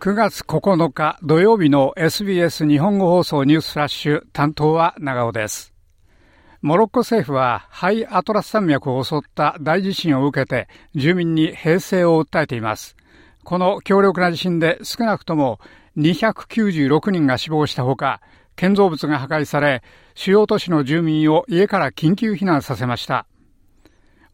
9月9日土曜日の SBS 日本語放送ニュースフラッシュ担当は長尾です。モロッコ政府はハイアトラス山脈を襲った大地震を受けて住民に平静を訴えています。この強力な地震で少なくとも296人が死亡したほか、建造物が破壊され、主要都市の住民を家から緊急避難させました。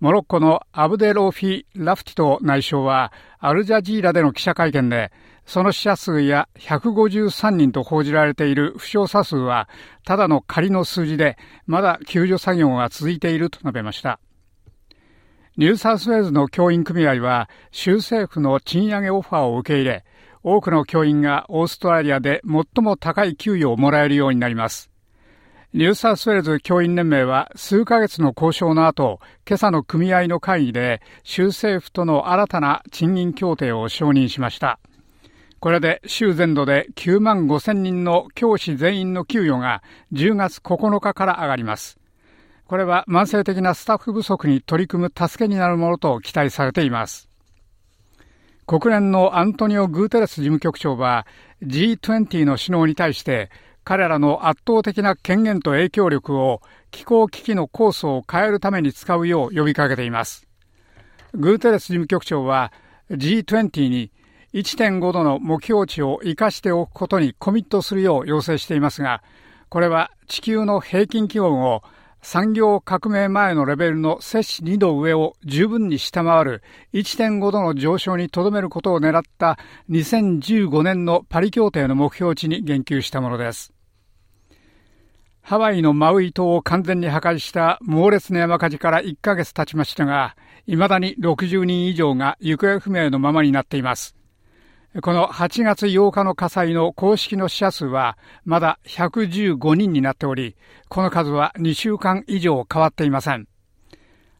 モロッコのアブデロフィ・ラフティト内相はアルジャジーラでの記者会見でその死者数や153人と報じられている負傷者数は、ただの仮の数字で、まだ救助作業が続いていると述べました。ニューサウスウェールズの教員組合は、州政府の賃上げオファーを受け入れ、多くの教員がオーストラリアで最も高い給与をもらえるようになります。ニューサウスウェールズ教員連盟は数ヶ月の交渉の後、今朝の組合の会議で州政府との新たな賃金協定を承認しました。これで州全土で9万5千人の教師全員の給与が10月9日から上がります。これは慢性的なスタッフ不足に取り組む助けになるものと期待されています。国連のアントニオ・グーテレス事務局長は G20 の首脳に対して彼らの圧倒的な権限と影響力を気候危機のコースを変えるために使うよう呼びかけています。グーテレス事務局長は G20 に1.5度の目標値を生かしておくことにコミットするよう要請していますが、これは地球の平均気温を産業革命前のレベルの摂氏2度上を十分に下回る1.5度の上昇にとどめることを狙った2015年のパリ協定の目標値に言及したものです。ハワイのマウイ島を完全に破壊した猛烈な山火事から1ヶ月経ちましたが、未だに60人以上が行方不明のままになっています。この8月8日の火災の公式の死者数はまだ115人になっており、この数は2週間以上変わっていません。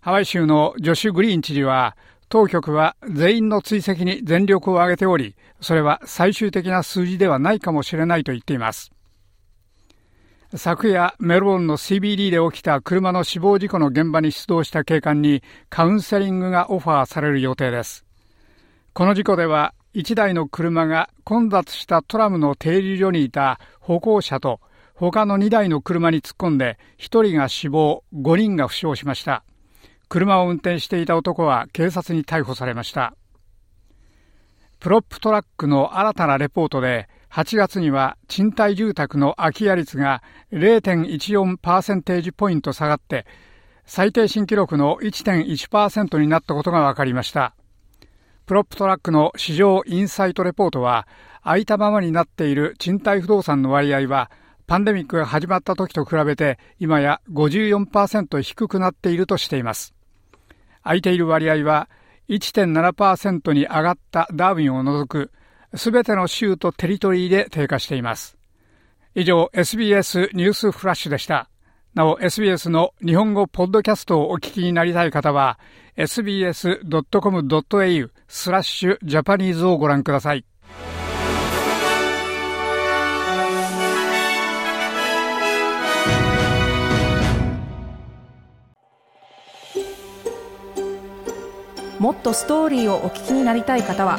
ハワイ州のジョシュ・グリーン知事は、当局は全員の追跡に全力を挙げており、それは最終的な数字ではないかもしれないと言っています。昨夜、メルボルンの CBD で起きた車の死亡事故の現場に出動した警官にカウンセリングがオファーされる予定です。この事故では1台の車が混雑したトラムの停留所にいた歩行者と他の2台の車に突っ込んで1人が死亡、5人が負傷しました。車を運転していた男は警察に逮捕されました。 PropTrack の新たなレポートで8月には賃貸住宅の空き家率が0.14%ポイント下がって最低新記録の1.1%になったことが分かりました。 PropTrack の市場インサイトレポートは、空いたままになっている賃貸不動産の割合は、パンデミックが始まった時と比べて、今や54%低くなっているとしています。空いている割合は、1.7%に上がったダーウィンを除く、すべての州とテリトリーで低下しています。以上、SBS ニュースフラッシュでした。なお、SBS の日本語ポッドキャストをお聞きになりたい方は、sbs.com.au スラッシュジャパニーズをご覧ください。もっとストーリーをお聞きになりたい方は